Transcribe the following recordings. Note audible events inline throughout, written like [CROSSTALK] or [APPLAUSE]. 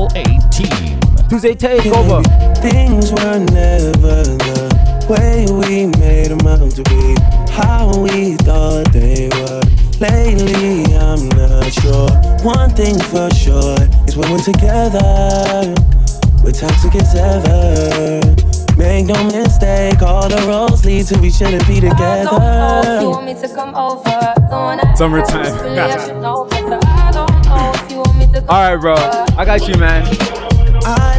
Triple A team. Tuesday takeover. Things were never the way we made them out to be. How we thought they were. Lately, I'm not sure. One thing for sure is when we're together, we're toxic as ever. Make no mistake, all the roads lead to we shouldn't be together. Summertime. [LAUGHS] All right, bro. I got you, man.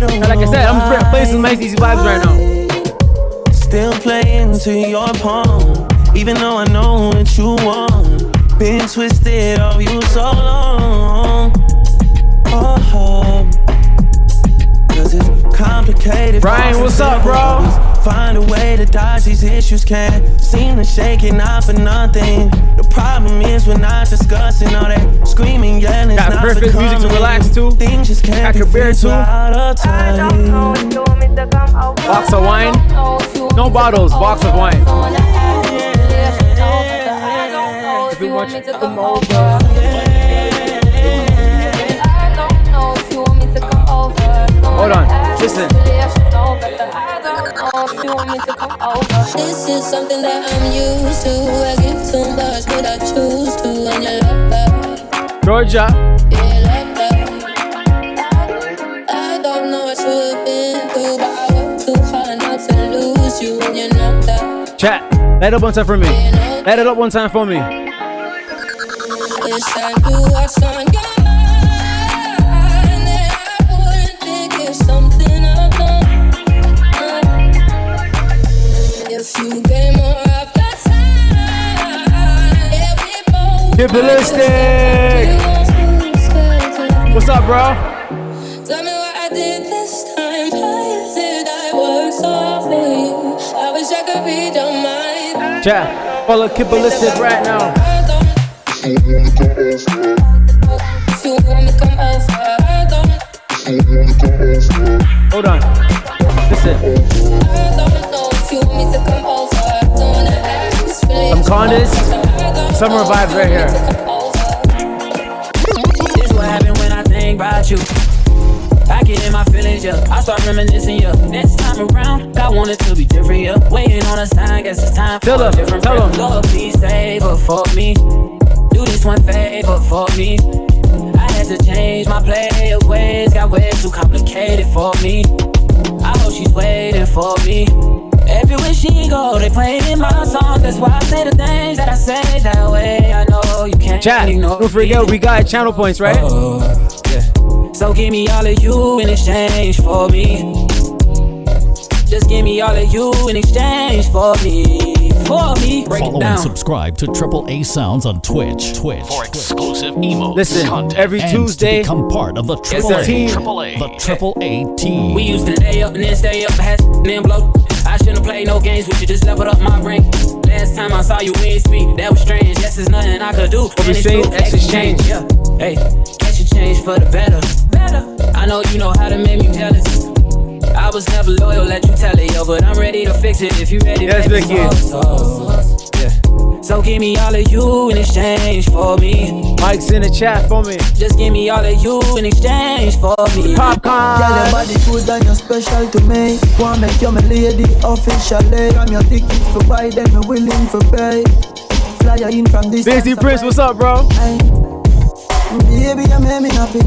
Don't Like I said, I'm just playing some nice easy vibes right now. Still playing to your palm, even though I know what you want. Been twisted of you so long. Oh, cause it's complicated. Brian, what's up, bro? Find a way to dodge these issues, can't seem to shake it, not for nothing. The problem is we're not discussing all that screaming, yelling. Got perfect music to relax to. Things just can't Got be your beer fixed too. time. Box of wine. No bottles, box of wine. If you want you to come over. Hold on, listen. This is something that I'm used to. I give too much, but I choose to. And you love that. Georgia. Yeah, love that. I don't know what you have been through, but I work too hard not to lose you. And you know that. Chat. Light up one time for me. Light it up one time for me. Wish I knew on your ballistic. What's up, bro? Tell me what I did this time. Why did I work so hard for you? I wish I could read your mind. Chat. Follow right now. If you want me to come over, I don't. Hold on. Listen. Condas. Summer vibes right here. This is what happened when I think about you. I get in my feelings, yeah. I start reminiscing, yeah. Next time around, I want it to be different, yeah. Waiting on a sign, guess it's time Tell for them, a different tell them. Lord, please favor for me. Do this one favor for me. I had to change my play ways, got way too complicated for me. I hope she's waiting for me. Everywhere she go, they playing my song. That's why I say the things that I say that way. I know you can't Chat. ignore Don't forget we got channel points, right? Oh, yeah. So give me all of you in exchange for me. Just give me all of you in exchange for me. For me. Break Follow and subscribe to Triple A Sounds on Twitch. Twitch. For exclusive emotes, Listen, content, every and Tuesday- to become part of the Triple sir. A Team. Triple A. The Triple A team. We used to lay up and then stay up, had and then blow. I shouldn't play no games with you, just leveled up my brain. Last time I saw you, we ain't speak. That was strange. Yes, there's nothing I could do. What And it's say? true. Exchange. Yeah. Hey, catch a change for the better. Better. I know you know how to make me jealous. I was never loyal, let you tell it, yo, but I'm ready to fix it if you ready. Yes. Vicky. Yeah. So give me all of you in exchange for me. Mike's in the chat for me. Just give me all of you in exchange for me. Girl, your Popcorn. body good and you're special to me. Wanna make you my lady officially. I'm your ticket for buy, then me willing for pay. Fly in from this. Busy Prince, what's up, bro? Aye. Baby, you make me happy.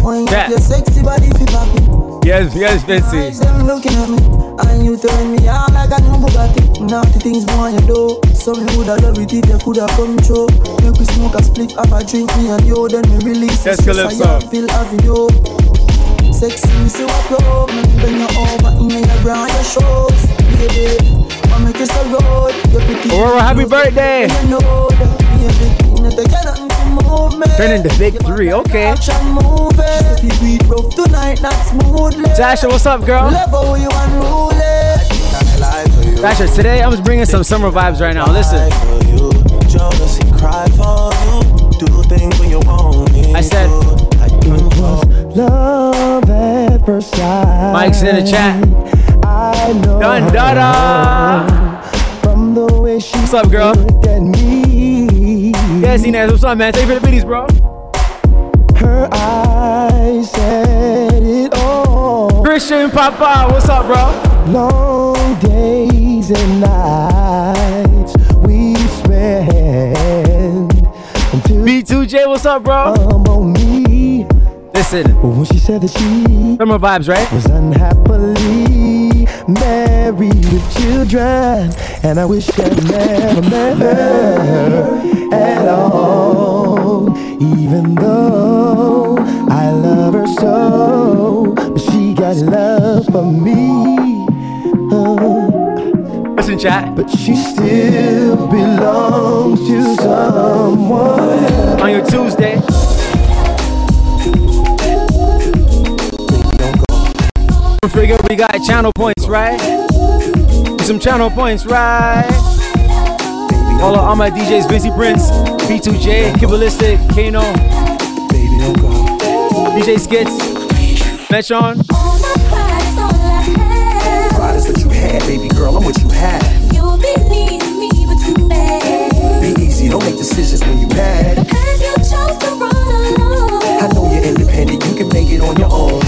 When you Yeah. your sexy body fi happy. Yes, yes, Vinci. them looking at me, and you turn me on like a new Bugatti. Naughty things boy you do. So me woulda love it if you coulda come true. Make we smoke a split, have a drink me and you, then me release. Yes, the Calypso. I have, Feel having you. Sexy, see what you bend you over in your bra and your shorts, baby. I make you so road, you pretty. Aurora, happy birthday. You know that, baby. You know they got nothing to move me. Turning the big three, okay. Action moving. If you beat rough tonight, not smoothly. Tasha, what's up, girl? Love how you unruly. Tasha, today I'm just bringing some summer vibes right now. Listen. for you. Jealousy, cry for you. Do things when you want me. I said- I do Love at first sight. Mike's in the chat. I know Dun dada. from the way she What's up, girl? Looked at me. Yeah, what's up, man? Thank you for the biddies, bro. Her eyes said it all. Christian Papa, what's up, bro? Long days and nights we spend. B2J, what's up, bro? On me. Listen. When she said that she Summer vibes, right? Was unhappily married with children, and I wish I never met her at all. Even though I love her so, but she got love for me. Uh, Listen, chat. But she still belongs to someone. On your Tuesday. Don't forget we got channel points, right? Some channel points, right? Follow all my DJs, Vincy Prince, B2J, Kibbalistic, Kano, DJ Skits, Metron. Pride is what you had, baby girl. I'm what you had. You'll be needing me, but too bad. Be easy, don't make decisions when you mad. And you chose to run alone. I know you're independent, you can make it on your own.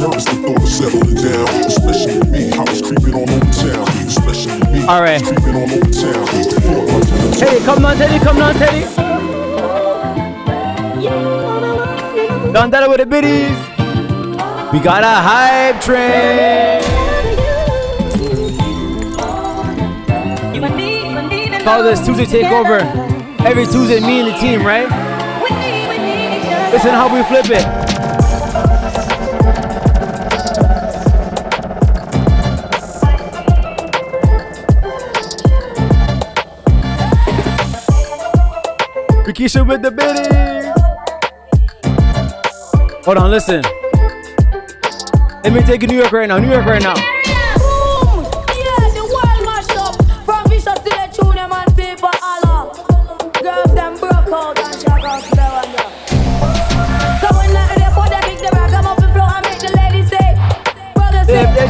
Kept the settling down. Especially me, how it's creeping all over town. Especially me, All right. creeping all over town. The thought of Hey, come on, Teddy, come on, Teddy. Done that with the biddies. We got a hype train. Call this Tuesday Takeover. Every Tuesday, me and the team, right? Listen how we flip it. Rikisha with the biddies. Hold on, listen. Let me take you New York right now. New York right now.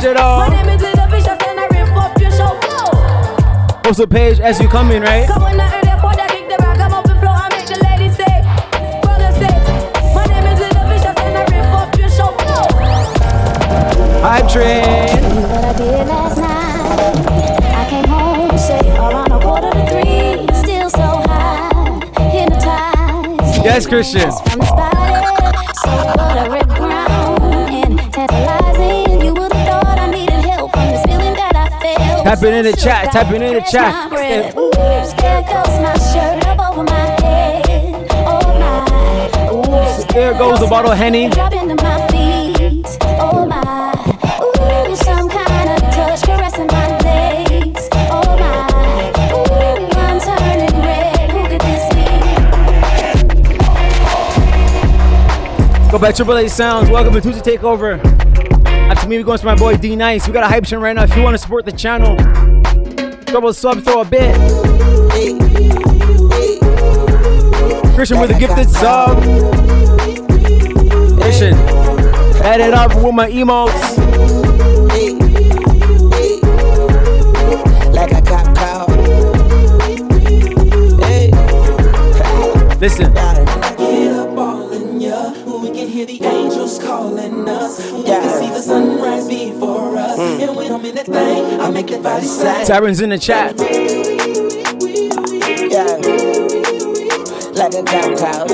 My name is Little Vicious and I rip up page as you come in, right? Hype train. What I did last night. I came home, say around a quarter to three. Still so high, hypnotized. Yes, Christian. From this body, so buttery brown and tantalizing. You would have thought I needed help from this feeling that I felt. Tapping in the chat, tapping in the chat. there goes my shirt up over my head. Oh There goes the bottle of Henny. Go back Triple A Sounds. Welcome to Tuesday Takeover. After me, we're going to my boy D Nice. We got a hype train right now. If you want to support the channel, a sub, throw a bit. Christian with a gifted sub. Christian, add it up with my emotes. like a cop call. Listen. Hear the angels calling us. We can see the sunrise before us. Hmm. And when I'm in that thing, I make your body slide. Tyrant's in the chat. Yeah. Like a cop call.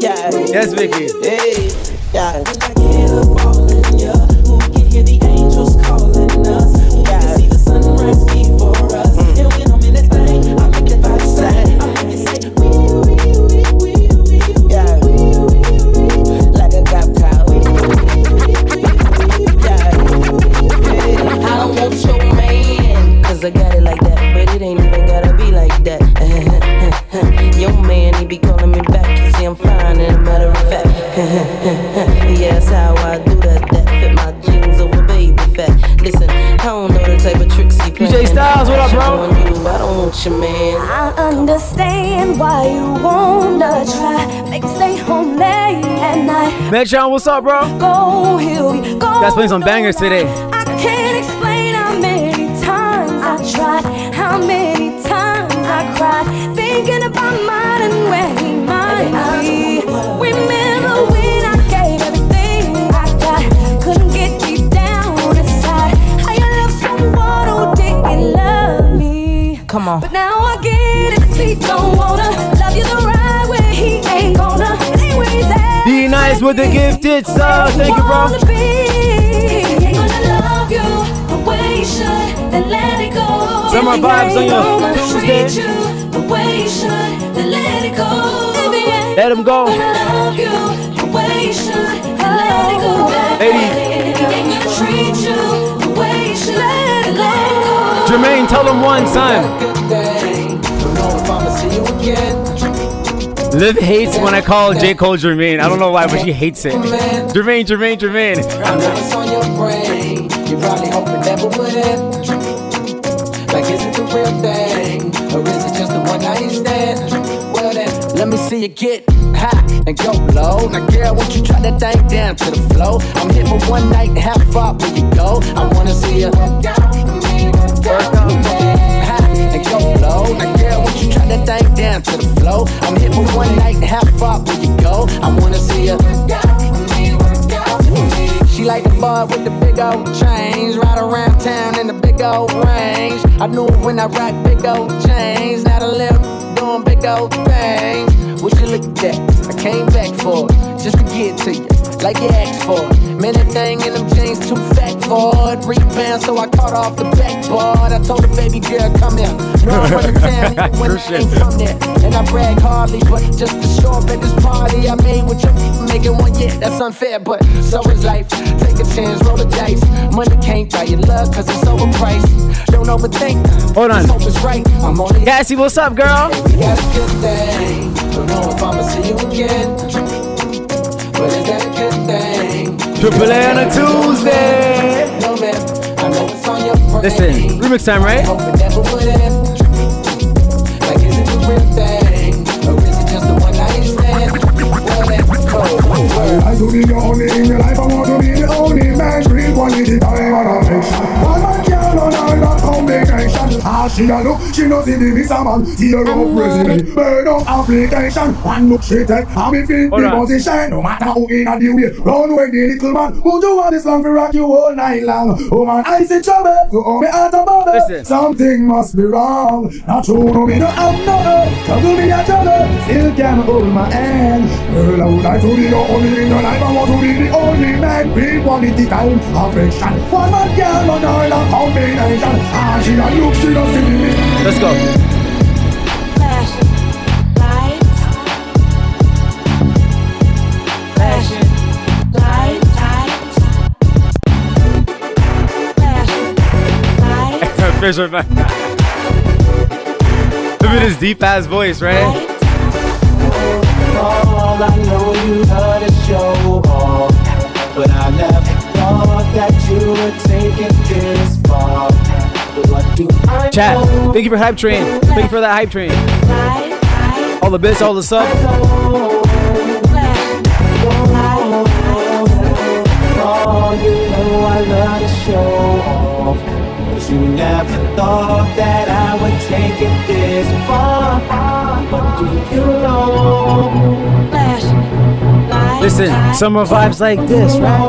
Yeah. Yes, Vicky. Hey. Yeah. Understand why you wanna try. Make stay home late at night. Metron, what's up, bro? Go here, go. Guys playing some bangers today. D Nice with the gifted sub. Thank you, bro. Wanna be. Ain't gonna love you the way you should, then let it go. Summer vibes on your gonna Tuesday. treat you the way you should, then let it go. If he ain't Let him go. gonna love you the way you should, then let it go. Ladies. If he ain't gonna treat you the way you should, then let it go. Jermaine, tell him one time. Liv hates when I call J. Cole Jermaine. I don't know why, but she hates it. Jermaine, Jermaine, Jermaine. I know it's on your brain. You probably hope it never would end. Like, is it the real thing? Or is it just a one night stand? Well, then, let me see you get high and go low. Now, girl, won't you try that thing down to the flow? I'm here for one night, how far will you go? I wanna see you work out low. Now, girl, won't you try that thing down to the flow? I'm here for one night, how far will you go? I wanna see me. She like the bar with the big old chains, ride around town in the big old range. I knew when I rock big old chains, not a little doing big old things. What you look at? I came back for it, just to get to you, like you asked for. Man, that thing in them jeans too fat for it. Rebound, so I caught off the backboard. I told her, baby girl, come here. No, I'm from the [LAUGHS] town, when I ain't from there. And I brag hardly, but just to show up at this party I made with you, making one, yeah, that's unfair, but so is life. Take a chance, roll the dice. Money can't buy your love, cause it's overpriced. Don't overthink. Hold on. Hope it's right. I'm only Cassie, what's up, girl? got a good thing. Don't know if I'ma see you again. But is that a good thing? Triple A on a Tuesday. I your. Listen, remix time, right? I to be the only in your life. I want to be the only man. Real quality time and affection. One man can't combination. Ah, she a look, she knows it is a man. Tear up president, burn up application. One look she take, and me feel Hold the position. No matter who in a the way, run with the little man. Who do want this long for rock you all night long? Oh man, I see trouble, so oh me out of bother. Something must be wrong. Not true, no me no have no love. Trouble me a trouble, still can hold my hand. Girl, I would like to be the only in your life. I want to be the only man. Real quality time, affection. One man can run all a combination. Let's go. Flashing lights. Fisher. Look at his deep ass voice, right? All I know you a show off, but I never thought that you would take it this far. Chat. Thank you for hype train. Thank you for that hype train. All the bits, all the. Oh, you know I love to show off. But you never thought that I would take it this far. What do you know? Listen, summer vibes like this, right?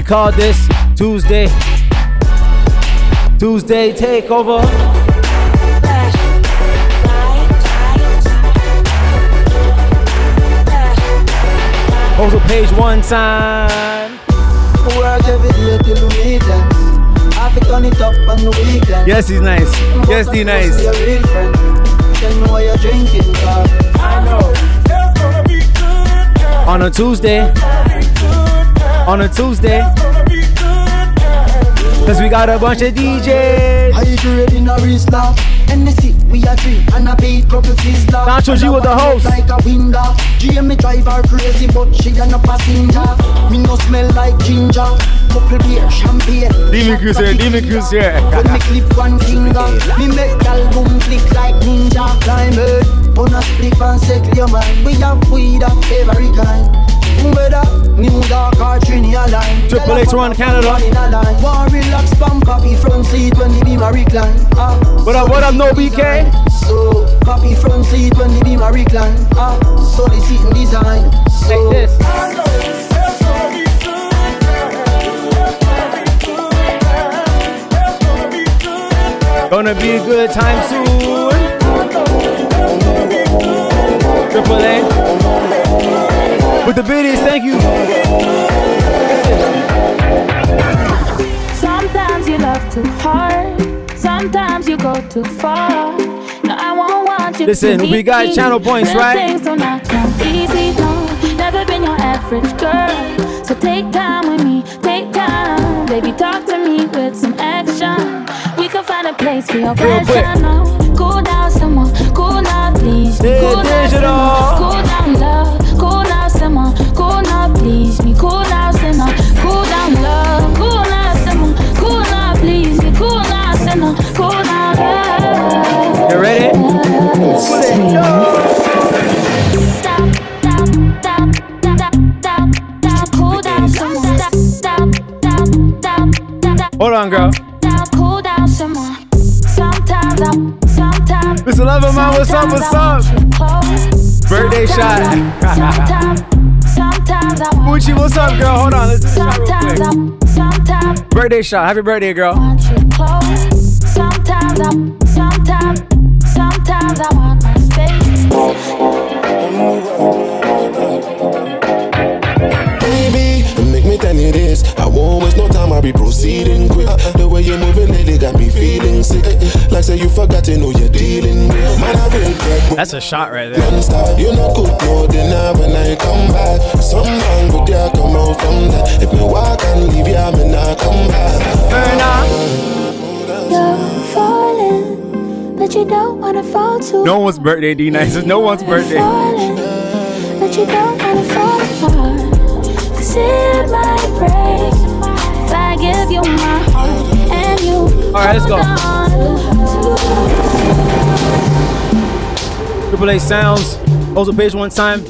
We call this Tuesday. Tuesday takeover. Also page one time. Work every day till we meet them. I fi turn it up on the weekend. Yes, he's nice. Yes, I nice. see a real friend. Tell me what you're drinking, girl. I know. On a Tuesday. On a Tuesday. Cause we got a bunch of DJs. High grade in a wristlock. Hennessy, we a drink and a beat couple sizzler. Nacho G with the host. Like a winger. GM drive her crazy, but she a no passenger. Me no smell like ginger. Couple beer, champagne. Demon Cruise here, Demon Cruise here. When me clip one finger, me make gal boom click like ninja. Climb it, a split and set your mind. We have weed of every kind. Better, new dark or Trini line. Triple X one Canada. War relax, pump copy front seat when the beam a recline. Ah, What up, what up, no BK? So, copy front seat when the beam a recline. Ah, so the seating design. So, like this. Gonna be a good time soon. Triple A. With the biddies, thank you. Sometimes you love too hard. Sometimes you go too far. No, I won't want you to Listen, we got me. channel points, right? Things do not come easy, no. Never been your average girl. So take time with me, take time. Baby, talk to me with some action. We can find a place for your passion. No. Cool down, someone. Cool now, please. Cool down, someone. Cool down, love. Up, what's up? Birthday shot. Sometimes, sometimes I want Moochie, what's up, girl? Hold on, let's do this real quick. Birthday shot. Happy birthday, girl. Sometimes I, sometimes, sometimes I want my space. Baby, make me tell you this. I won't waste no time, I'll be proceeding quick. The way you're moving lately got me feeling sick. Like say you forgot to know That's a shot right there. You not good no dinner when I come back. Something wrong with you, come out from that. If me walk and leave you, me not come back. You're falling, but you don't wanna fall too No one's birthday, D Nice. It's no one's birthday. falling, but you don't wanna fall apart. Cause it might break if I give you my heart and you. All right, let's go. Triple A Sounds. Also page one time.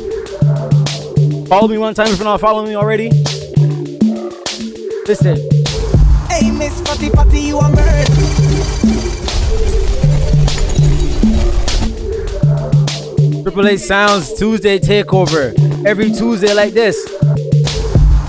Follow me one time if you're not following me already. Listen. Hey, Miss Fatty Fatty, you a murder. Triple A Sounds Tuesday takeover. Every Tuesday like this.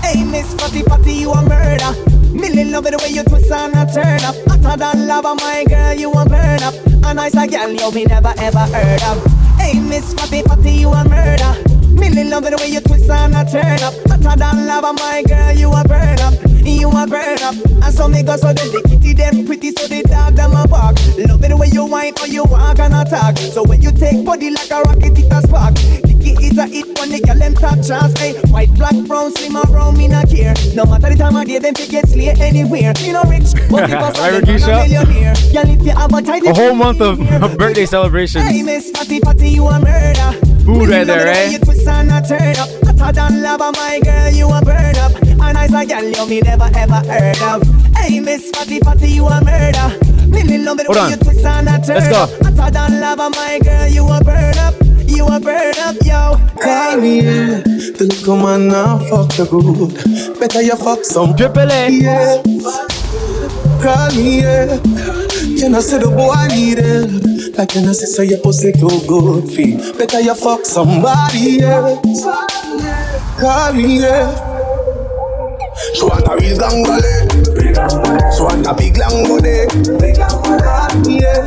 Hey, Miss Fatty Fatty, you a murder. Millie love it the way you twist and a turn up. Hotter than lava, my girl, you a burn up. A nice a girl you me never ever heard of. Hey, Miss Fatty Fatty, you a murder. Millie love the way you twist and a turn up. Hotter than lava, my girl, you a burn up. You a burn up. And so me go so then the kitty them pretty so the dog them a bark. Love it the way you whine or you walk and attack. So when you take body like a rocket, it a spark. Dicky is a hit when the girl them top chance. Eh. Hey, white, black, brown, slim or brown, me not care. No matter the time of day, them get slay anywhere. Me no rich, but if us Right, a millionaire. Girl, if you have a tidy A whole month of [LAUGHS] birthday celebrations. Hey, Miss Fatty Fatty, you a murder. Food right there, the eh? You twist and a turn up. Hotter than lava, my girl, you a burn up. A nice a girl you me never ever heard of. Hey, Miss Fatty Fatty, you a murder. Millie love it the Hold way on. you twist and a turn Let's go. up. Hotter than lava, my girl, you a burn up. You a burn up, yo. Call me, yeah. The little man now fuck the good. Better you fuck some. Triple A. Yeah. Call me, yeah. You know, say the boy need help. Like you know, say, so your pussy too good feel. Better you fuck somebody else. Me, yeah. She want a real gangole. She want a big long body. Yeah.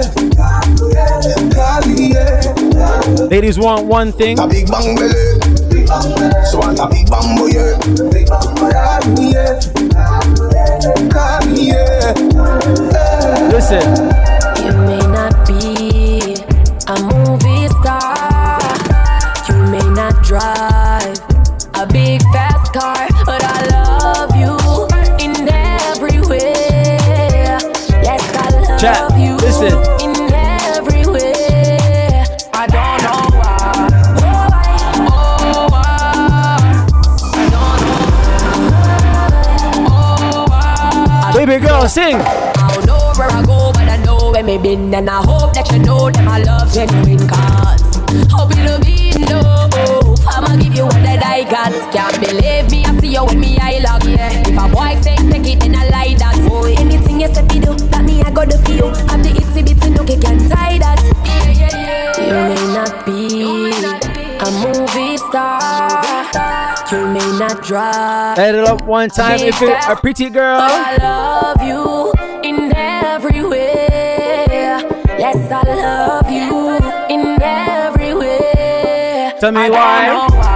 Call me, yeah. Ladies want one thing. A big bang belly. She want a big bamboo, yeah. Call me, yeah. Call me, yeah. Listen. Listen. In every way. I don't know why. Oh. Baby girl, sing. I don't know where I go, but I know where me been, and I hope that you know that my love genuine. Cause hope it'll be no. I'ma give you what that I got. Can't believe me, I see you with me, I love yeah. If a boy say take it, then I like that. Boy, anything you say me do, that me I got the feel. I'm the itsy bitsy you can tie that. You may not be a movie star. You may not drive. Add it up one time if it a pretty girl. I love you in every way. Yes, I love you in every way. Tell me I don't why.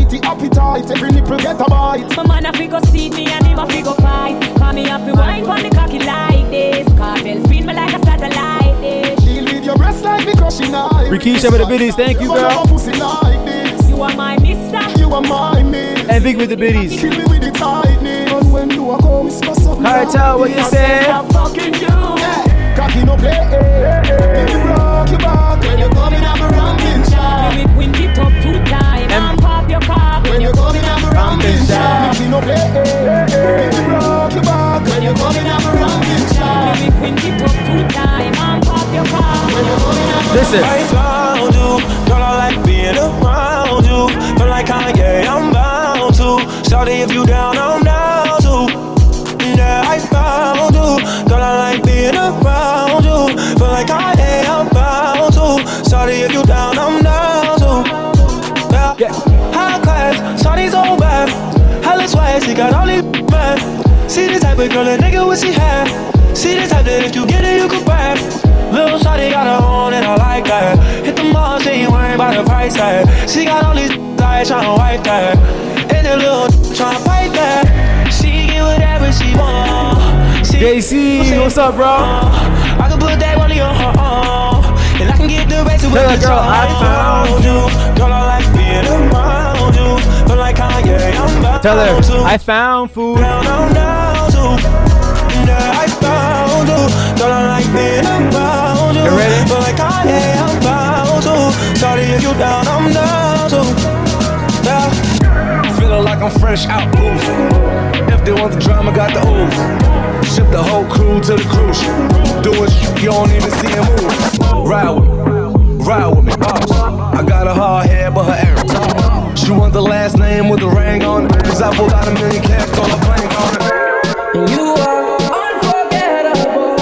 Try. White titty appetite, every nipple get a bite. My man a figure see me and him a figure fight. Call me up to wine on the cocky like this. Cartel spin me like a satellite dish. She'll leave your breast like me crushing knife. Rikisha with the biddies, thank you, girl. Pussy like this. You are my mister. You are my miss. And Vic with the biddies. Kill me with the tightness. And when you are come, whisper something. Cartel, what you say? I'm fucking you. Yeah. Cocky no play. Let me rock your back when you're coming up a ramping pop your When you're coming up a ramping shot. Cocky no play. Let me rock your back when you're coming up a ramping shot. You wind it up two times and pop your cock When you're coming up a Listen. I found you, girl. I like being around you. Feel like Kanye, I'm bound to. Shawty, if you down, I'm down to. Yeah, I found you, girl. I like being around you. Feel like Kanye, I'm she got all these bad. See the type of girl a nigga wish he had. See the type that if you get it, you can. Little shawty got her own and I like that. Hit the mall, she ain't worried about the price tag. She got all these [LAUGHS] eyes tryna wipe that. And the little [LAUGHS] tryna fight that. She get whatever she want. She JC, what's up, bro? I can put that money on her arm. And I can get the rest of Tell what her, the girl, I found you. Girl, I like being around you. Feel like Kanye, I'm Tell her. I found food. Down, down, down to. Yeah, I found you. Girl, I like being around you. You ready? Feel like I'm bound to. Sorry if you down, I'm down to. Yeah. Feeling like I'm fresh out oozing. If they want the drama, got the ooze. Ship the whole crew to the cruise. Doing shit you don't even see him move. Ride with me, ride with me. I got a hard head, but her errands. She want the last name with the ring on it. Cause I pulled out a million cash on a plane on it. You are unforgettable.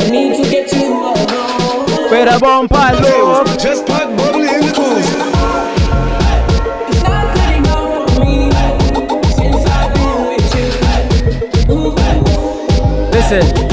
I need to get you alone. Where the bumper low. Just put bubble in the cruise. It's not good enough for me since I've been with you. Listen.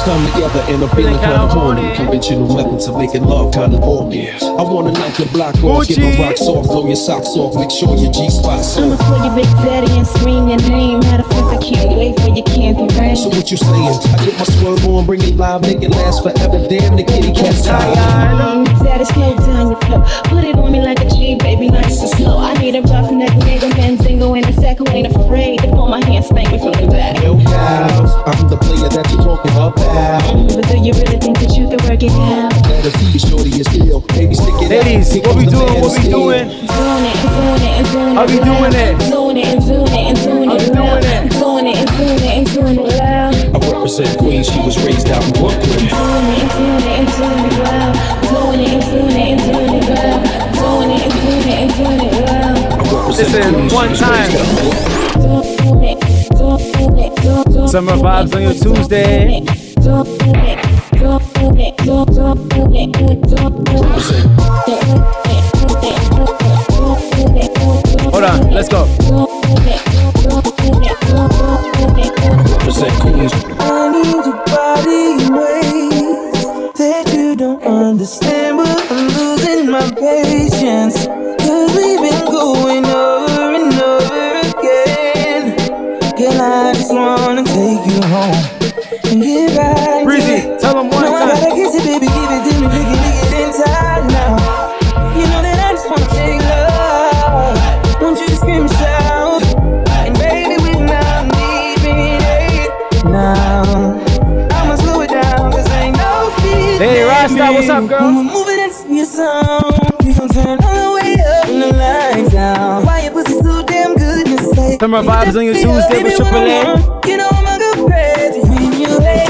First time together and I'm feeling kinda horny. Conventional methods of making love kinda bore me. I wanna knock the block off, get my rocks off, blow your socks off, make sure your G spot's I'ma off. call your big daddy and scream your name. Matter of fact, I can't wait for your candy rain. So what you saying? I get my swerve on, bring it live, make it last forever. Damn, the kitty cat's tired. Daddy, slow down your flow. Put it on me like a G, baby, nice and slow. I need a rough neck nigga, Manzingo in a sack who ain't afraid to pull my hand, spank me from the back. Yo, pals, I'm the player that you're talking about. Mm, But do you really think that you can work it out? Let us see you shorty is still. Baby, stick it Ladies, out. what we doing? What we doing? Doing it, and doing it, and doing it. How we doing it? Doing it, and doing it, and doing it. loud. Doing it, and doing it, and doing it loud. I represent Queens, she was raised out in Brooklyn. Doing it, and doing it, and doing it loud. Doing it, and doing it, and doing it loud. Doing it, and doing it, and doing it loud. Listen, one time. Doing it, doing it, doing it. Summer vibes on your Tuesday. Hold on, let's go. Summer vibes on your Tuesday with Triple A. You know I'm a good crazy when you lay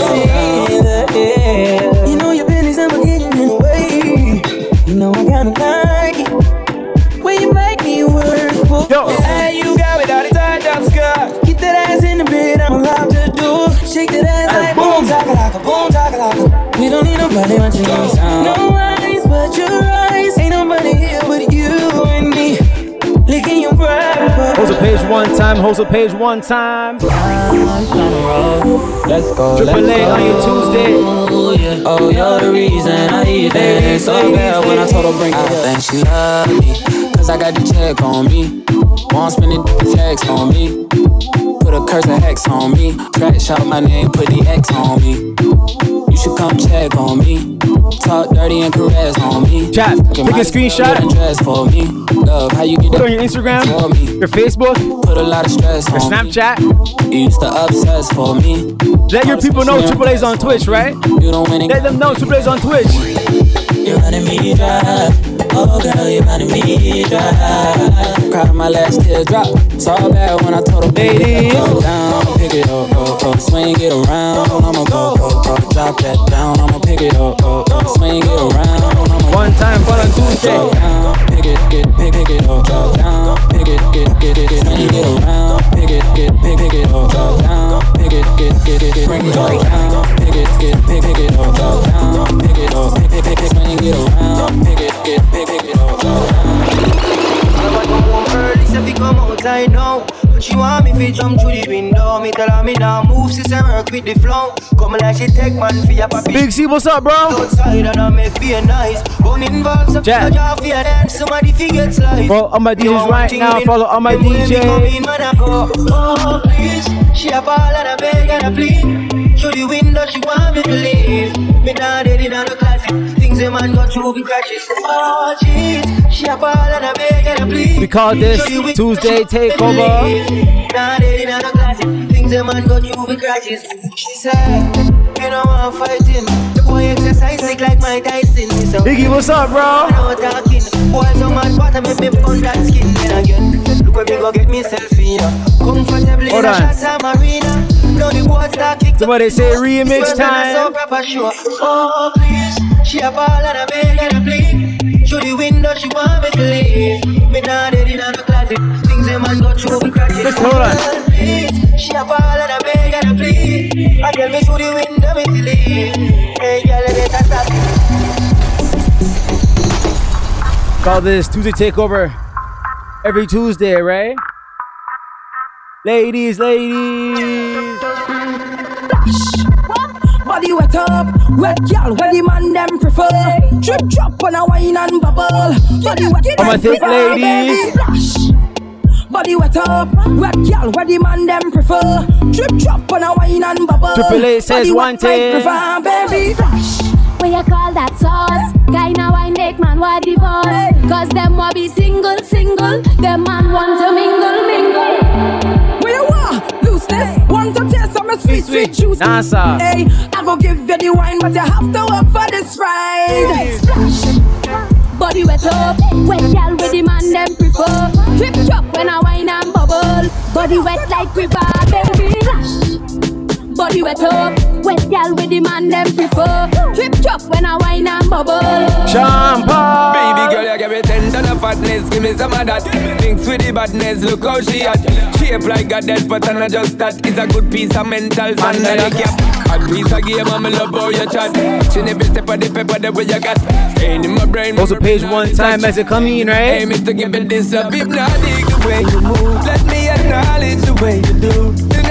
in the air. You know your business, I'm getting in the way. You know I kinda like it when you make me work for. Yo. Yeah, you got without a tied up skirt. Get that ass in the bed, I'm allowed to do. Shake that ass like boom, taka laka, boom, taka laka. We don't need nobody watching us. Page one time, host a page one time. Let's go. Triple let's A on your Tuesday. Oh, yeah. Oh, you're the reason I eat that so bad when I told her bring it up. I think she love me, cause I got the check on me. Won't spend the flex on me. Put a curse and hex on me. Scratch out my name, put the X on me. You should come check on me. Talk dirty and caress on me. Chat, take a screenshot. Dress for me. Love how you get Put on your Instagram, your Facebook, Put a lot of stress your on me. Snapchat. You used to obsess for me. Let your people know Triple A's on Twitch, right? You don't win Let them know Triple A's on Twitch. You're running me dry. Oh, girl, you're running me dry. Cried my last teardrop. Saw bad when I told her, baby, go down. Pick it up, oh, oh, swing it around. I'ma go, drop that down. I'ma pick it up, oh, oh, swing it around. I'ma One time, but on Tuesday. Down, pick it, get, pick, pick it up, drop down. Pick it, get, get it, it, swing it around. Pick it, get, pick, pick it up, drop down. Pick it, get, get it, it, bring it down. Pick it, get, pick, pick it up, drop down. Pick it up, pick, pick, pick, swing it around. Pick it, get, pick, pick it up, down. Early, say fi come outside now. But she want me fi jump through the window. Me tell her me now move, she say work with the flow. Come like she take man for your papi. Big C, what's up, bro? Outside and I make be nice. Gun involved, some Jack. judge off your dance. Somebody fi get sliced. Bro, all my DJs right now, follow all my Them way me come in, DJs. I Oh, please. She a ball and a beg and a plead. Through the window, she want me to leave. Me not dead in the classic. A man go through, we crashes. Oh, jeez. She a ball and a beg and a plead. We call this Through the window, Tuesday me Takeover. leave. Not dead in the classic. Things a man go through, we crashes. She said, You know I'm fighting. The boy exercise like Mike Tyson. Me so- Biggie, what's up, bro? no talking. Boy, so much water make me burn that skin then again. Look where me go get myself in ya. Comfortably Hold in a on. shot time arena. The boys start kick Somebody say remix so time. proper sure. Oh please, she a ball and a beg and a plead. Through the window she want me to leave. Me not dead in the closet. Things a man go through we crashes. Listen, hold on. She a ball and a beg and a plead. I tell me through the window me to leave. Hey girl, better stop it. Call this Tuesday Takeover every Tuesday, right? Ladies, ladies. Body wet up, wet girl, where the man them prefer. Drip drop on a wine and bubble. Body wet All my like thick ladies. baby, splash. Body wet up, wet girl, where the man them prefer. Drip drop on a wine and bubble. Triple A says Body wet wanted. like river, baby, splash. What you call that sauce? Guy now I make man want divorce. Cause them want be single, single. Them man want to mingle, mingle. Where you want? Looseness. Want to taste some sweet, sweet juice. Nasa. Hey, I go give you the wine, but you have to work for this ride. Splash. Body wet up, wet girl with the man them prefer. Trip drop when I wine and bubble. Body wet like river, baby. Splash. Body wet up, wet girl with the man them prefer. Trip drop when I wine and bubble. Champa. Baby girl, you give me ten ton of fatness, give me some of that. Thinks with the badness, look how she at. Shape like goddess, but I'm not just that. It's a good piece of mental sanity. A piece of game, I'm love how you chat. She never step of the paper the way you got. Staying in my brain. Also page one time as it come in, right? Aim is to give it this up. If not, dig the way you move. Let me acknowledge the way you do.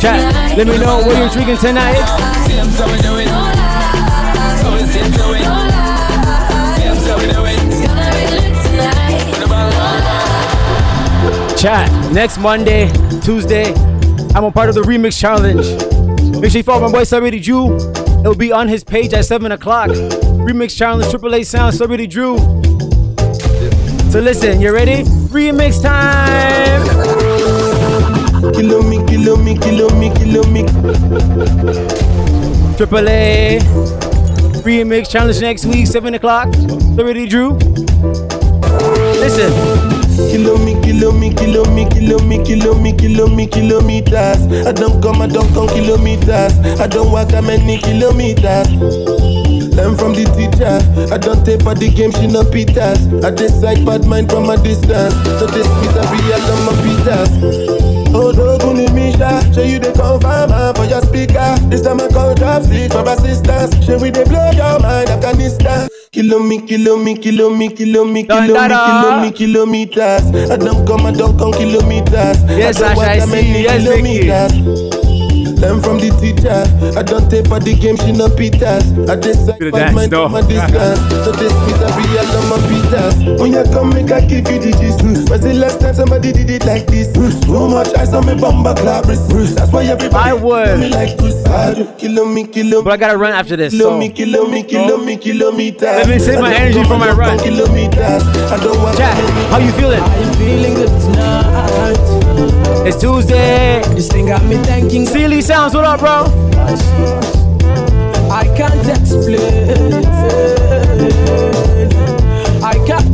Chat, let me know what you're drinking tonight. Chat, next Monday, Tuesday, I'm a part of the Remix Challenge. Make sure you follow my boy Celebrity Drew. It'll be on his page at 7 o'clock. Remix Challenge, Triple A Sound, Celebrity Drew. So listen, you ready? Remix time! Kilo me, kilo me, kilo me, kilo me. Triple A Remix Challenge next week, 7 o'clock. Celebrity Drew. Listen. Kilo me, kilo me, kilo me, kilo me, kilo me, kilo me, kilometers. I don't come, I don't come kilometers. I don't walk that many kilometers. Learn from the teacher. I don't take for the game, she no pitas. I decide bad mind from a distance. So this meet a real oh, on my pitas. Oh, don't me, Misha. Show you the confirm for your speaker. This time I call traffic for assistance. Show we they blow your mind, Afghanistan. Kilo me, kilo me, kilo me, kilo me, kilo me, kilo me, kilometers. I don't come, I don't come kilometers. Yes, I I that see. Yes, kilometers. Learn from the teacher. I don't take for the game, she no pitas. I decide Bit of bad dance, mind though. from a distance. [LAUGHS] So this meet a real on my pitas. When you come, make I give you the gist. When's the last time somebody did it like this? Too much ice on me bumper clap wrist. That's why everybody I would. me like this. Kilo me, kilo But I gotta run after this. Kilo So. me, kilo me, kilo me, kilometers. Let me save my energy for my run. Kilometers. I don't want Chat, how you feeling? I'm feeling good tonight. It's Tuesday. This thing got me thinking. Sealy Sounds, what up, bro? I can't explain. I can't.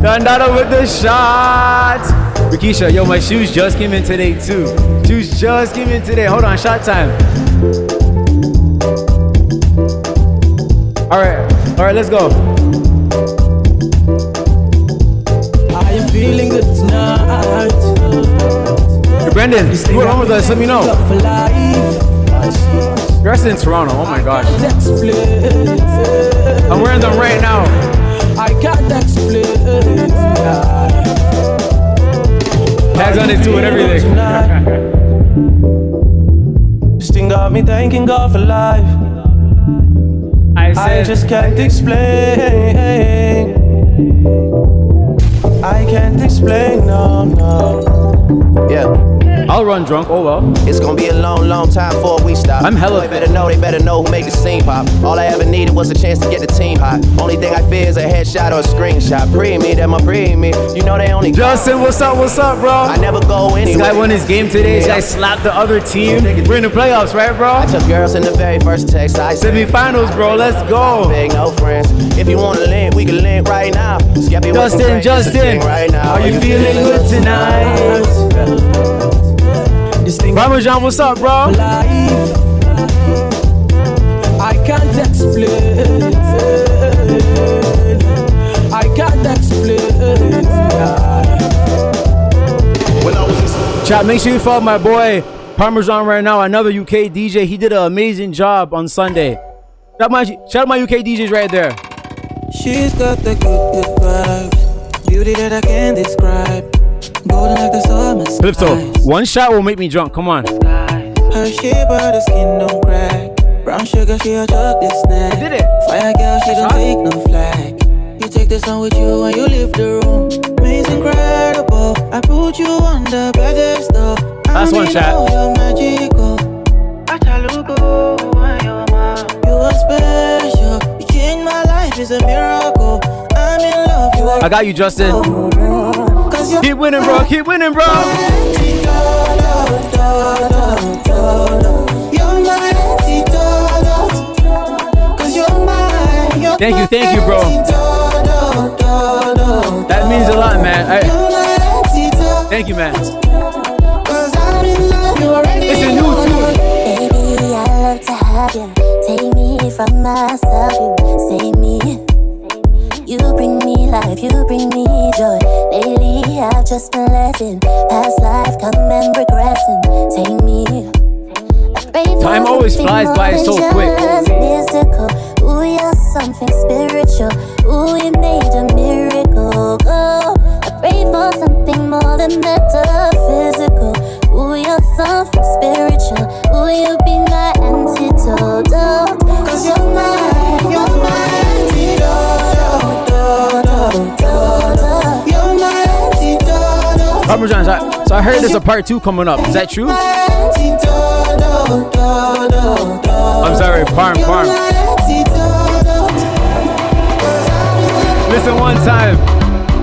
Dandada with the shots. Rikisha, yo, my shoes just came in today too. Shoes just came in today. Hold on, shot time. All right, all right, let's go. I am feeling good tonight. Hey, Brendan, you were on with us. Let me know. You're actually in Toronto. Oh my gosh. I'm wearing them right now. I can't explain. Tags on it too and everything. [LAUGHS] This thing got me thanking God for life. I I just can't explain. I can't explain, no, no. Yeah. I'll run drunk. Oh well. It's gonna be a long, long time before we stop. I'm hella They better know, they better know who make the scene pop. All I ever needed was a chance to get the team hot. Only thing I fear is a headshot or a screenshot. Pre me, that my pre me. You know they only. Justin, what's up? What's up, bro? I never go anywhere. This guy won his game today. This guy slapped the other team. We're in the playoffs, right, bro? I took girls in the very first text. I Semifinals, bro. Let's go. Big no friends. If you wanna link, we can link right now. Justin, Justin, right now. are you feeling good tonight? Parmesan, what's up, bro? I can't explain. I can't explain. Chat, make sure you follow my boy Parmesan right now, another UK DJ. He did an amazing job on Sunday. Shout out my, shout out my UK DJs right there. She's got the good, good vibes. Beauty that I can't describe. Calypso, one shot will make me drunk. Come on. Her shape, but the skin don't crack. Brown sugar, she a chocolate snack. I did it. Fire girl, she don't take no flag. You take the sun with you when you leave the room. It's incredible. I put you on the pedestal. Last one, I chat. know you're magical. Achaluko, you are special. You changed my life, it's a miracle. I'm in love. You are I got you, Justin. Keep winning, bro. Keep winning, bro. Thank you, thank you, bro. That means a lot, man. I- thank you, man. It's a new tune. Baby, I love to have you. Take me from myself, save me. You bring me life, you bring me joy. Lately, I've just been letting past life come and regressing. Take me Time always flies by so quick. Mystical. Ooh, you're something spiritual. Ooh, you made a miracle. Oh, I pray for something more than metaphysical. Ooh, you're something spiritual. Ooh, you be my antidote. Cause you're my, Parmesan, so I, so I heard there's a part two coming up. Is that true? I'm sorry, Parm, Parm. Listen one time.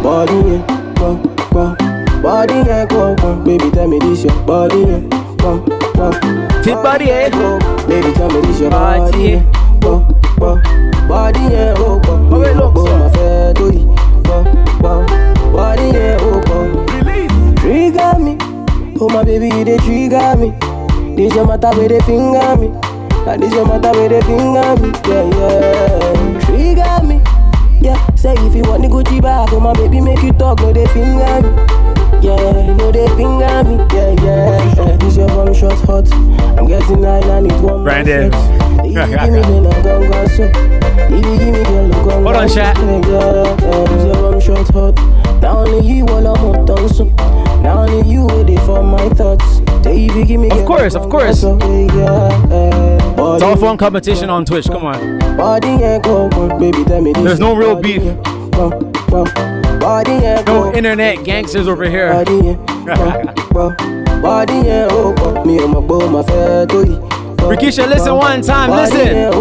Body, go, go. Body, go, go. Baby, tell me this your body, go, go. Fit body, eh? go. Baby, tell me this your body, go, go. Body, go, go. Oh, wait, look, go, oh my baby, dey trigger me. This your matter where they finger me. Like this your matter where they finger me. Yeah, yeah. Trigger me. Yeah, say if you want the Gucci bag, oh my baby, make you talk, no they finger me. Yeah, no they finger me. Yeah, yeah. yeah. This your one shot hot. I'm getting high, I need one. Brandon. If you give me then I'm gonna go so. If you give me then look on. Hold on, chat. Yeah, yeah. This your one shot hot. Now only you all I'm on done so. Now only you waiting for my thoughts. Give me Of course, of course. So, yeah, yeah. It's all phone competition on Twitch. Come on. Body yeah, go, go, baby, tell me this. There's no real beef. Go, go. Body yeah, No internet gangsters over here. Body yeah, go, go. Body yeah, go. Me and my boy, my fair to you. Rikisha, listen one time. Listen.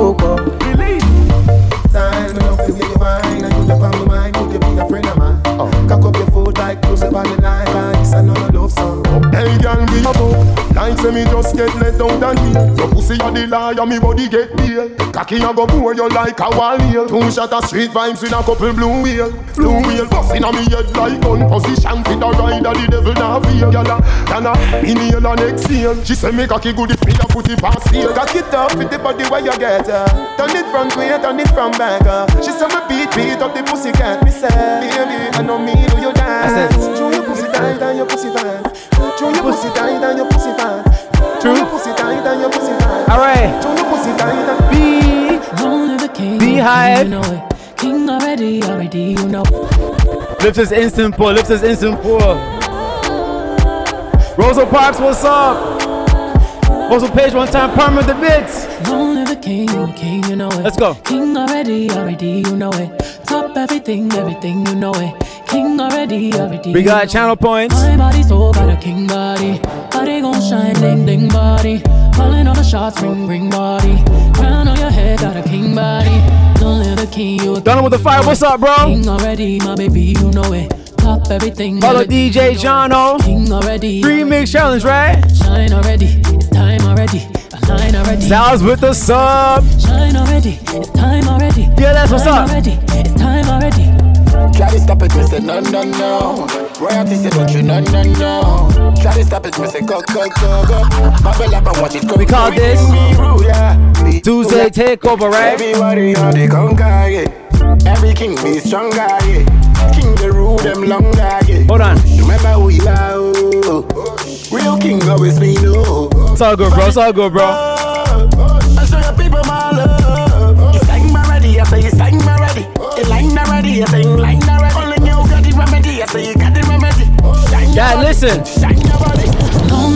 Me just get let down and deal. Your pussy a the liar, me body get deal. Cocky a go bore you like a wall. Two shot of street vibes with a couple blue wheel. Blue wheel busting on me head like gun position. Fit a rider, the devil now feel. Gyal a, gyal a, inhale and exhale. She say me cocky good if me a put it past here. Cock it up with the body where you get uh. Turn it from way, turn it from back uh. She say me beat, beat up the pussy cat. Me say, baby, I know me do you dance. Pussy tight and your pussy fine. Show your pussy tight and your pussy fine. Show your pussy tight and your pussy fine. All right. Show your pussy Be Only the king. Beehive. You know. King already, already, you know. Lift his instant pull. Lift his instant pull. Rosa Parks, what's up? Rosa Page, one time, Parm with the bits. Only the king, the king, you know it. Let's go. King already, already, you know it. Top everything, everything, you know it. King already, already. We got channel points. My body so got a king body. Body gon' shine, ding ding body. Calling all the shots, ring ring body. Crown on your head, got a king body. Don't live the king, you a Done with the fire. What's up, bro? king already, my baby, you know it. Top everything. Follow. DJ Jono. King already. Remix challenge, right? Shine already, it's time already. A with the sub. Shine already, it's time already. Yeah, that's what's up. Already, it's time already. Try to stop it, me say no, no, no. Royalty say don't you, no, no, no. Try to stop it, me say go, go, go, go. Bubble up and watch it go. We call this Me rule, yeah. Tuesday takeover, right? Everybody on the conquer, yeah. Every king be stronger, yeah. King the rule them longer, yeah. Hold on. Remember who you are, oh. Real king always be oh. no. It's all good, bro. It's all good, bro. Dad, listen. Shine your body.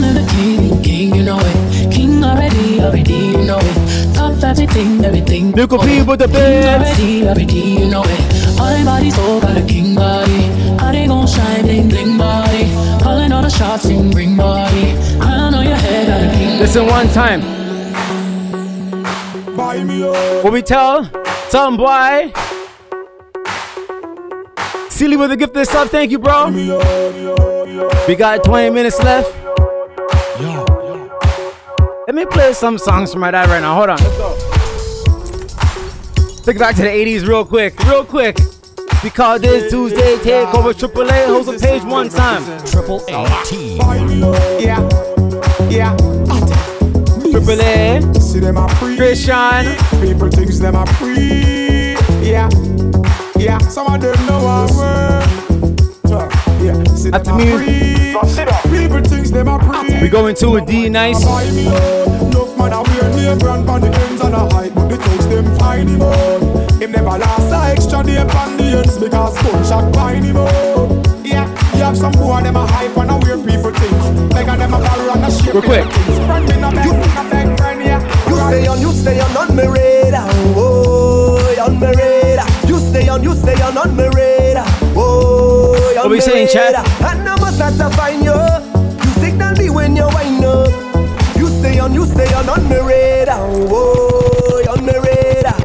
The king, king, you know it. King already, already, you know it. Top everything, everything. Nickel P with the King already, already, you know it. My body so got a king body. Body gon' shine, bling bling body. Calling all the shots, ring ring body. I know your head got a king. Listen one time. What we tell? 'em, boy. Silly with the gift of sub. Thank you, bro. We got 20 minutes left. Let me play some songs from my dad right now. Hold on. Let's go. Take it back to the 80s real quick. Real quick. We call this Tuesday Takeover Triple A. Hold the page one time. Triple A T. Yeah, yeah. Triple A. See them a free. Christian. People thinks them a free. Yeah, yeah. Some of them know I work. Uh, yeah, see After me. People thinks them a free. We going to a D nice. Buy me out. Enough man a wear name brand on the ends and a hype, but the touch them fine him out. Oh. Him never last a extra day on the ends because gunshot fine him out. Yeah, you have some boy them a hype and a wear people things. Like them a borrow and a shake Real quick. Friend me no beg, friend yeah. You stay on, you stay on, on my radar. Oh, oh on my radar. On, you on, on my radar. Oh, on What we saying, Chad? And I must find you. You signal me when you wind up. You stay on, you on, on my radar. Oh, my radar.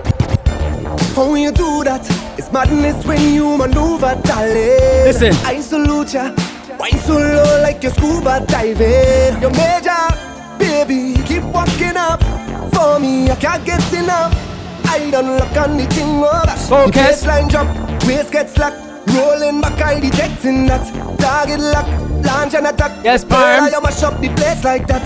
How you do that? It's madness when you maneuver, darling. Listen. I salute ya. Wine so low like you're scuba diving. You're major, baby. Keep walking up for me. I can't get enough. I don't look on the thing the Kes. baseline drop, waist gets slack. Rolling back, I detecting that. Target lock, launch and attack. Yes, Parm. I mash up the place like that.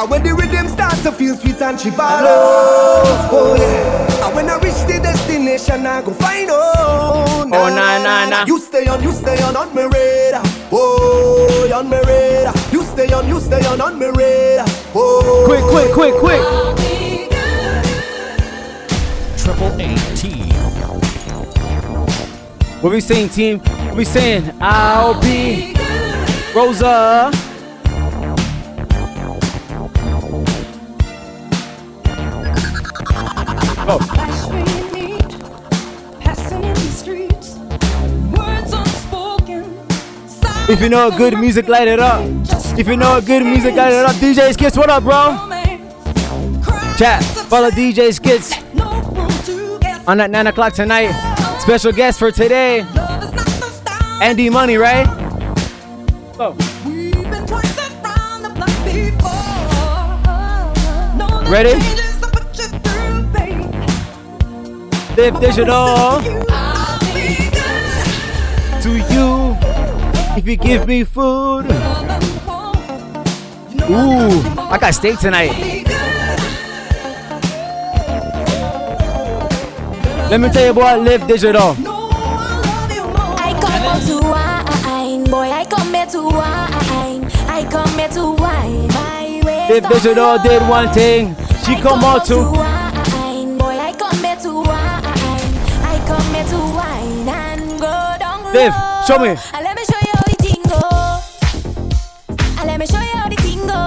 And when the rhythm starts to feel sweet and she ball out. Oh yeah. And when I reach the destination, I go find out. Oh, nah, nah, nah. You stay on, you stay on on my radar. Oh, on my radar. You stay on, you stay on on my radar. Oh. Quick, quick, quick, quick. Triple A team. What we saying, team? What we saying? I'll be Rosa. Go. If you know a good music, light it up. If you know a good music, light it up. DJ Skits, what up, bro? Chat, follow DJ Skits on at 9 o'clock tonight. Special guest for today, Andy Money, right? Oh. Ready? Live digital to you if you give me food. Ooh, I got steak tonight. Let me tell you about Live Digital. I come here to wine, boy. I come here to wine. I come here to wine my way. Live Digital did one thing. She come out to wine, boy. I come here to wine. I come here to wine and go down Live. Show me. Let me show you how the thing go. Let me show you how the thing go.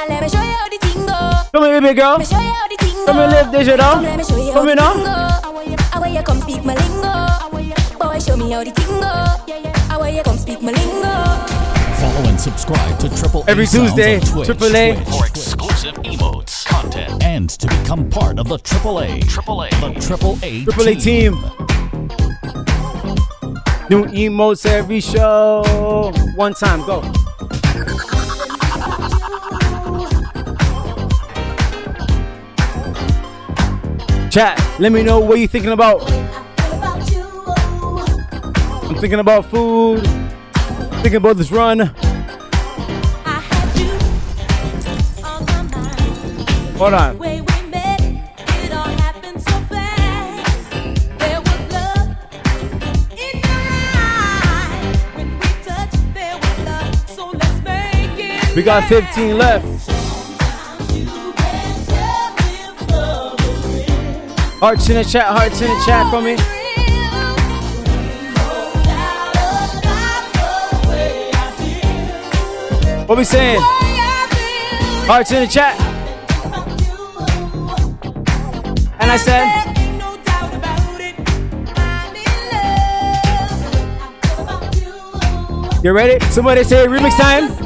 And let me show you how the thing go. Come here, baby girl. Let me show you how the thing go. Come here, Live Digital. Come let me show you Come here now. Boy, show the thing go. How you come speak my lingo? Follow and subscribe to Triple Every A Sounds Tuesday, on Twitch, Triple A. Twitch, for exclusive emotes, content, and to become part of the Triple A, Triple A, the Triple A Triple A team. New emotes every show. One time, go. Chat, let me know what you're thinking about. Thinking about food. Thinking about this run. Hold on. We got 15 left. Hearts in the chat, hearts in the chat for me. What we saying? Hearts in the chat. And I said, You ready? Somebody say remix time.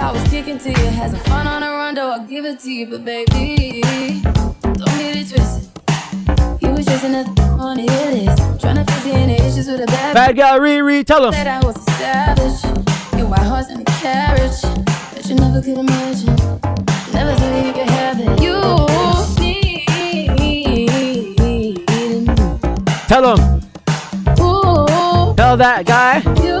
I was kicking to you. Had some fun on the run, though I give it to you. But baby, don't get it twisted. You was chasing the [LAUGHS] on the hit list. Trying to fix any issues with a bad Bad guy Riri, tell him. Said I was a savage. Your white horse in a carriage. That you never could imagine. Never thought you could have it. You need Tell him. Ooh, Tell that guy. you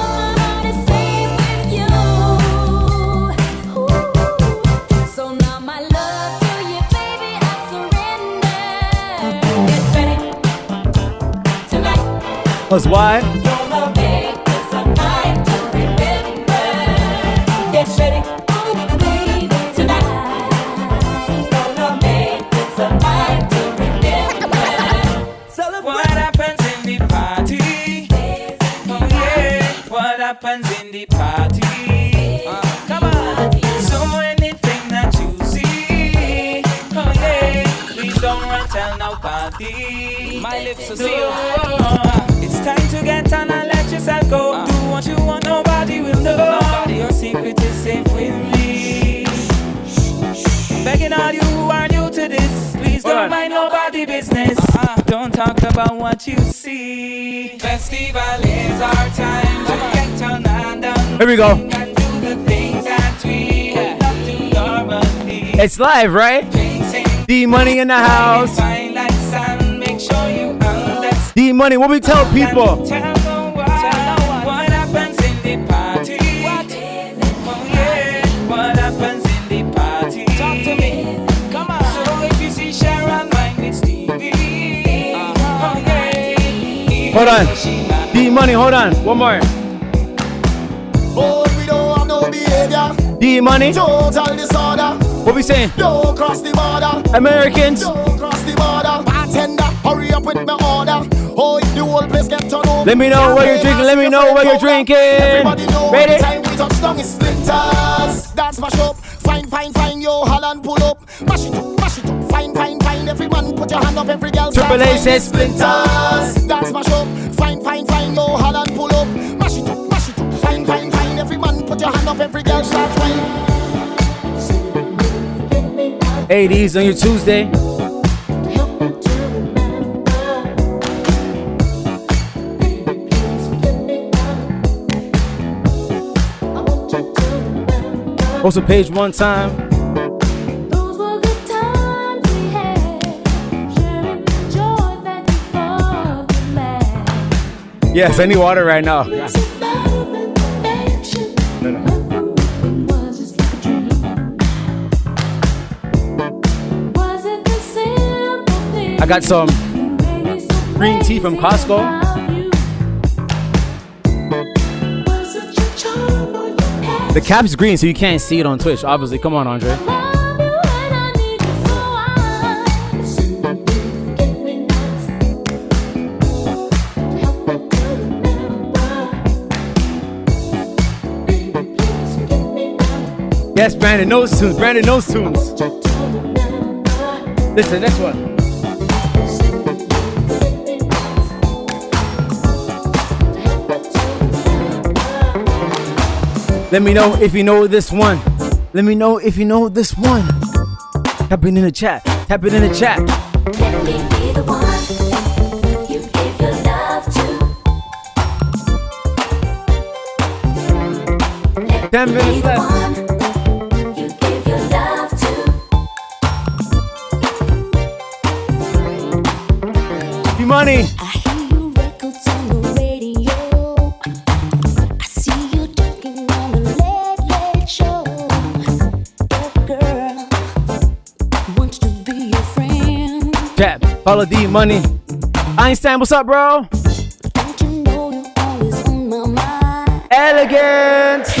Cause why? Tell nobody. My lips are sealed. It's time to get on and let yourself go. Ah. Do what you want, nobody will know. Your secret is safe with me. Begging all you who are new to this, please don't mind nobody business. Ah. Don't talk about what you see. Festival is our time to get on and on. Here we go. And do the things that we love to normally. It's live, right? D Money in the house. Fine like sand, make sure you understand. D Money, what we tell people? Tell no what happens in the. What? Oh yeah, what happens in the party? Talk to me. Come on. So if you see Sharon, mind with Stevie. Oh. Hold on. D Money, hold on. One more. Boy, we don't have no behavior. D Money. Total disorder. What we saying? Don't cross the border. Americans. Don't cross the border. Bartender, hurry up with my order. Oh, if the whole place get turned over. Let me know what you're drinking. Let me know what you're drinking. Everybody know Ready? time we touch down is splinters. Dance mash up. Fine, fine, fine. Yo, Holland pull up. Mash it up, mash it up. Fine, fine, fine. Every man put your hand up. Every girl Triple A says splinters. Dance mash up. Fine, fine, fine. Yo, Holland pull up. Mash it up, mash it up. Fine, fine, fine. Every man put your hand up. Every girl start whining. 80s on your Tuesday. Also, page one time. Yes, I need water right now. I got some green tea from Costco. The cap's green, so you can't see it on Twitch. Obviously, come on, Andre. Yes, Brandon knows tunes. Brandon knows tunes. Listen, next one. Let me know if you know this one. Let me know if you know this one. Tap it in the chat. Tap it in the chat. Let me be the one you give your love to. Ten minutes left. You give your love to. Be money. Tap. Follow D Money. Einstein, what's up, bro? My mind. Elegant.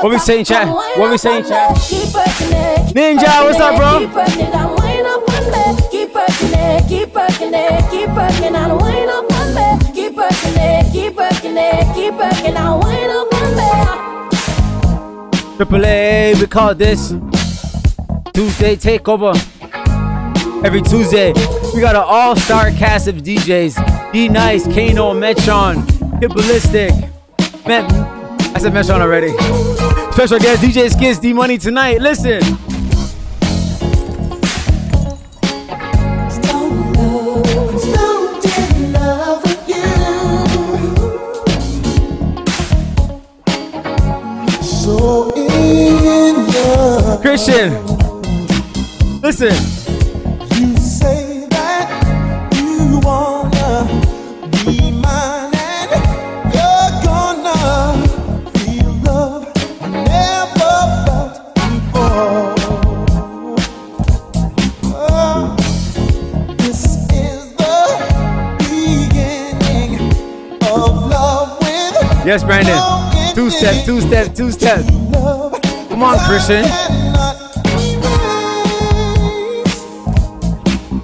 What we saying, chat? What we saying, chat? Ninja, what's up, bro? Keep working me. Keep working it. Keep working it. Keep working and wind up on me. Keep working it. Keep working it. Keep working and wind up on me. Triple A, we call this Tuesday Takeover. Every Tuesday, we got an all-star cast of DJs. D Nice, Kano, Metron, Hit Ballistic. Met, I said Metron already. Special guest DJ Skins, D Money tonight. Listen. So in love. Christian, listen. Yes, Brandon. Two step, two step, two step. Come on, Christian.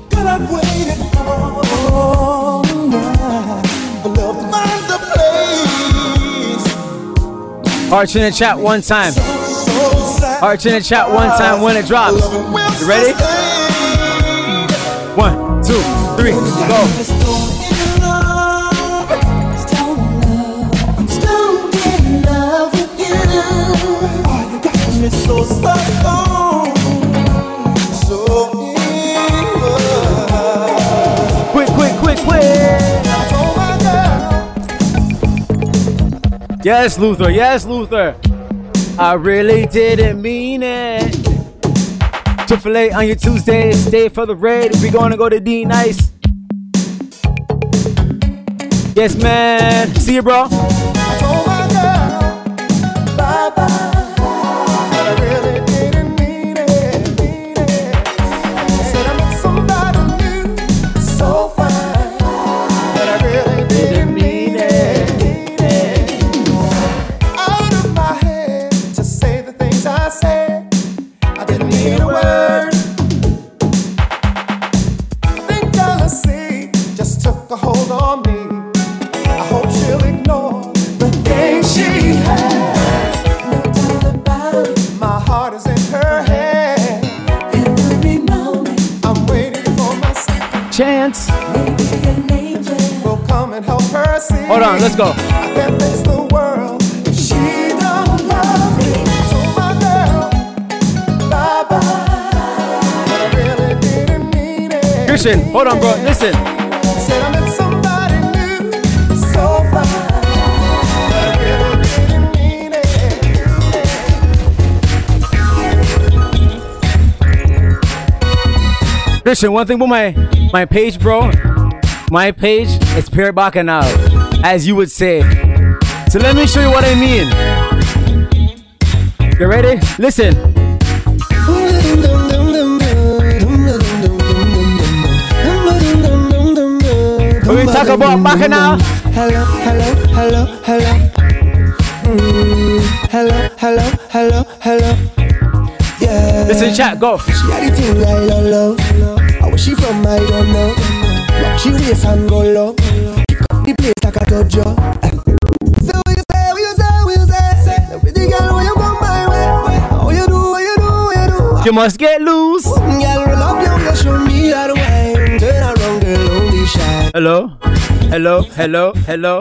God, I've waited all night for love to find the place. Arch in the chat one time. Arch in the chat one time when it drops. You ready? One, two, three, go. Yes, Luther. Yes, Luther. I really didn't mean it. Triple A on your Tuesday. Stay for the raid. We gonna go to D Nice. Yes, man. See you, bro. Fine. But I really didn't mean it. Christian, one thing with my my page, bro. My page is pure bacchanal, as you would say. So let me show you what I mean. You ready? Listen. We talk about bacchanal, Hello, hello, hello, hello. Mm, hello, hello, hello, hello. Yeah. listen, chat, go. She had the thing I love. How where she from, I don't know. Rock she waist and go low. Pick up the place like a dojo. So what you say, what you say, what you say? The pretty girl, when you come my way. How you do, what you do, what you do? You must get loose. Girl, roll up your waist, show me how to. Turn around, girl, don't be shy. Hello, hello, hello, hello.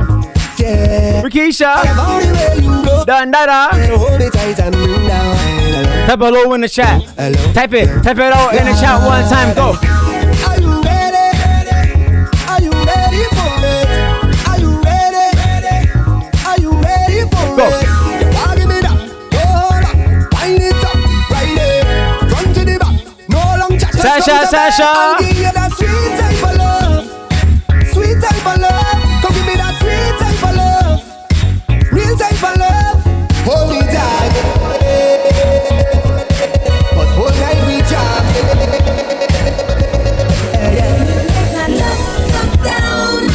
Yeah. Rikisha. Every way you go. Dandada. Better hold it tight and bring down. Hello. Type hello in the chat. Hello. Type it. Type it out in the chat one time. Go. Sasha, Sasha. I'll give you that sweet type of love. Sweet type of love. Come give me that sweet type of love. Real type of love. Hold me tight. But whole night we jam. My love come down.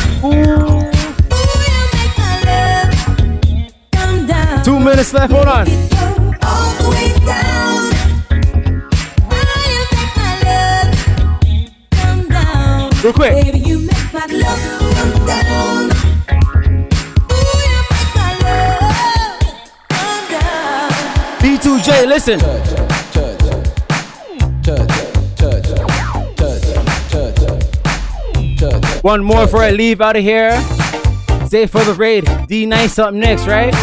Come down. Two minutes left. Hold on. Listen. One more before I leave out of here. Stay for the raid. D Nice up next, right?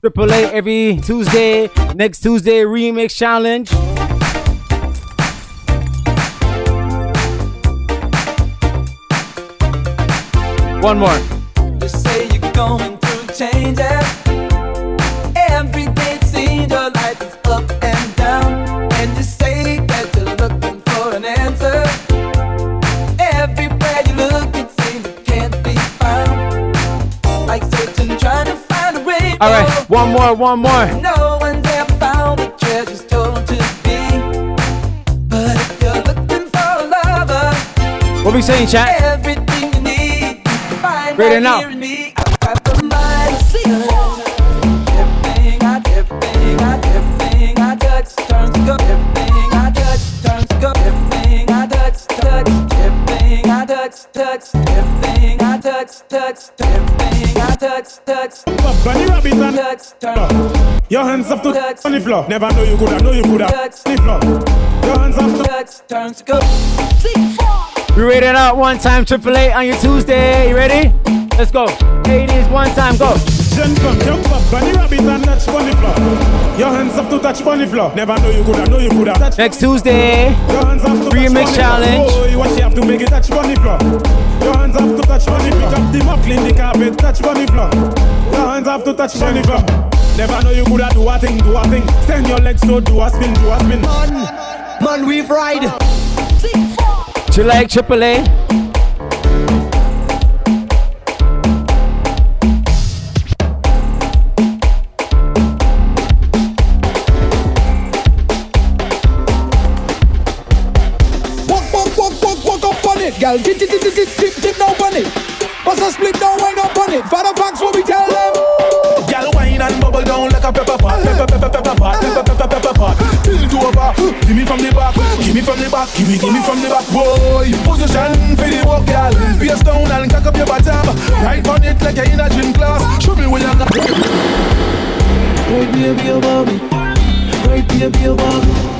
Triple A every Tuesday. Next Tuesday, remix challenge. One more. One more, one more. No one's ever found the treasure's told to be. But if you're looking for a lover, What we saying, chat? everything you need, find Ready right now. me. Touch turns to gold. Everything I touch touch, touch. Touch, touch. Touch, touch. Touch, touch. Bunny rabbit and touch, turn. Your hands up to on the floor. Never know you coulda, know you coulda. The floor. Your hands up to touch, turns to gold. We ready it out one time, Triple A on your Tuesday. You ready? Let's go. Ladies, one time, go. Jen come, jump up, bunny rabbit and touch on the floor. Your hands have to touch on the floor. Never know you coulda, know you coulda. Touch Next Tuesday, Your hands up to remix touch challenge. Oh, what you have to make it touch on the floor. Your hands have to touch on the floor. Pick up the mop, clean the carpet, touch on the floor. Your hands have to touch on the floor. Never know you coulda do a thing, do a thing. Send your legs so do a spin, do a spin. Man, man, we've ride. You like Triple girl. Tip, tip, tip, tip, tip, tip, tip, no bunny. Bust a split, don't wind up on it. Father Fox, what we tell them? Girl, wine and bubble down like a pepper pot. Pepper, pepper, pepper pot. Pepper, pepper, pepper pot. Till to over. Give me from the back. Give me from the back. Give me, give me from the back. Boy, position for the walk, girl. Face down and cock up your bottom. Right on it like you're in a gym class. Show me where you got. Right, baby, about me. Right, baby, about me.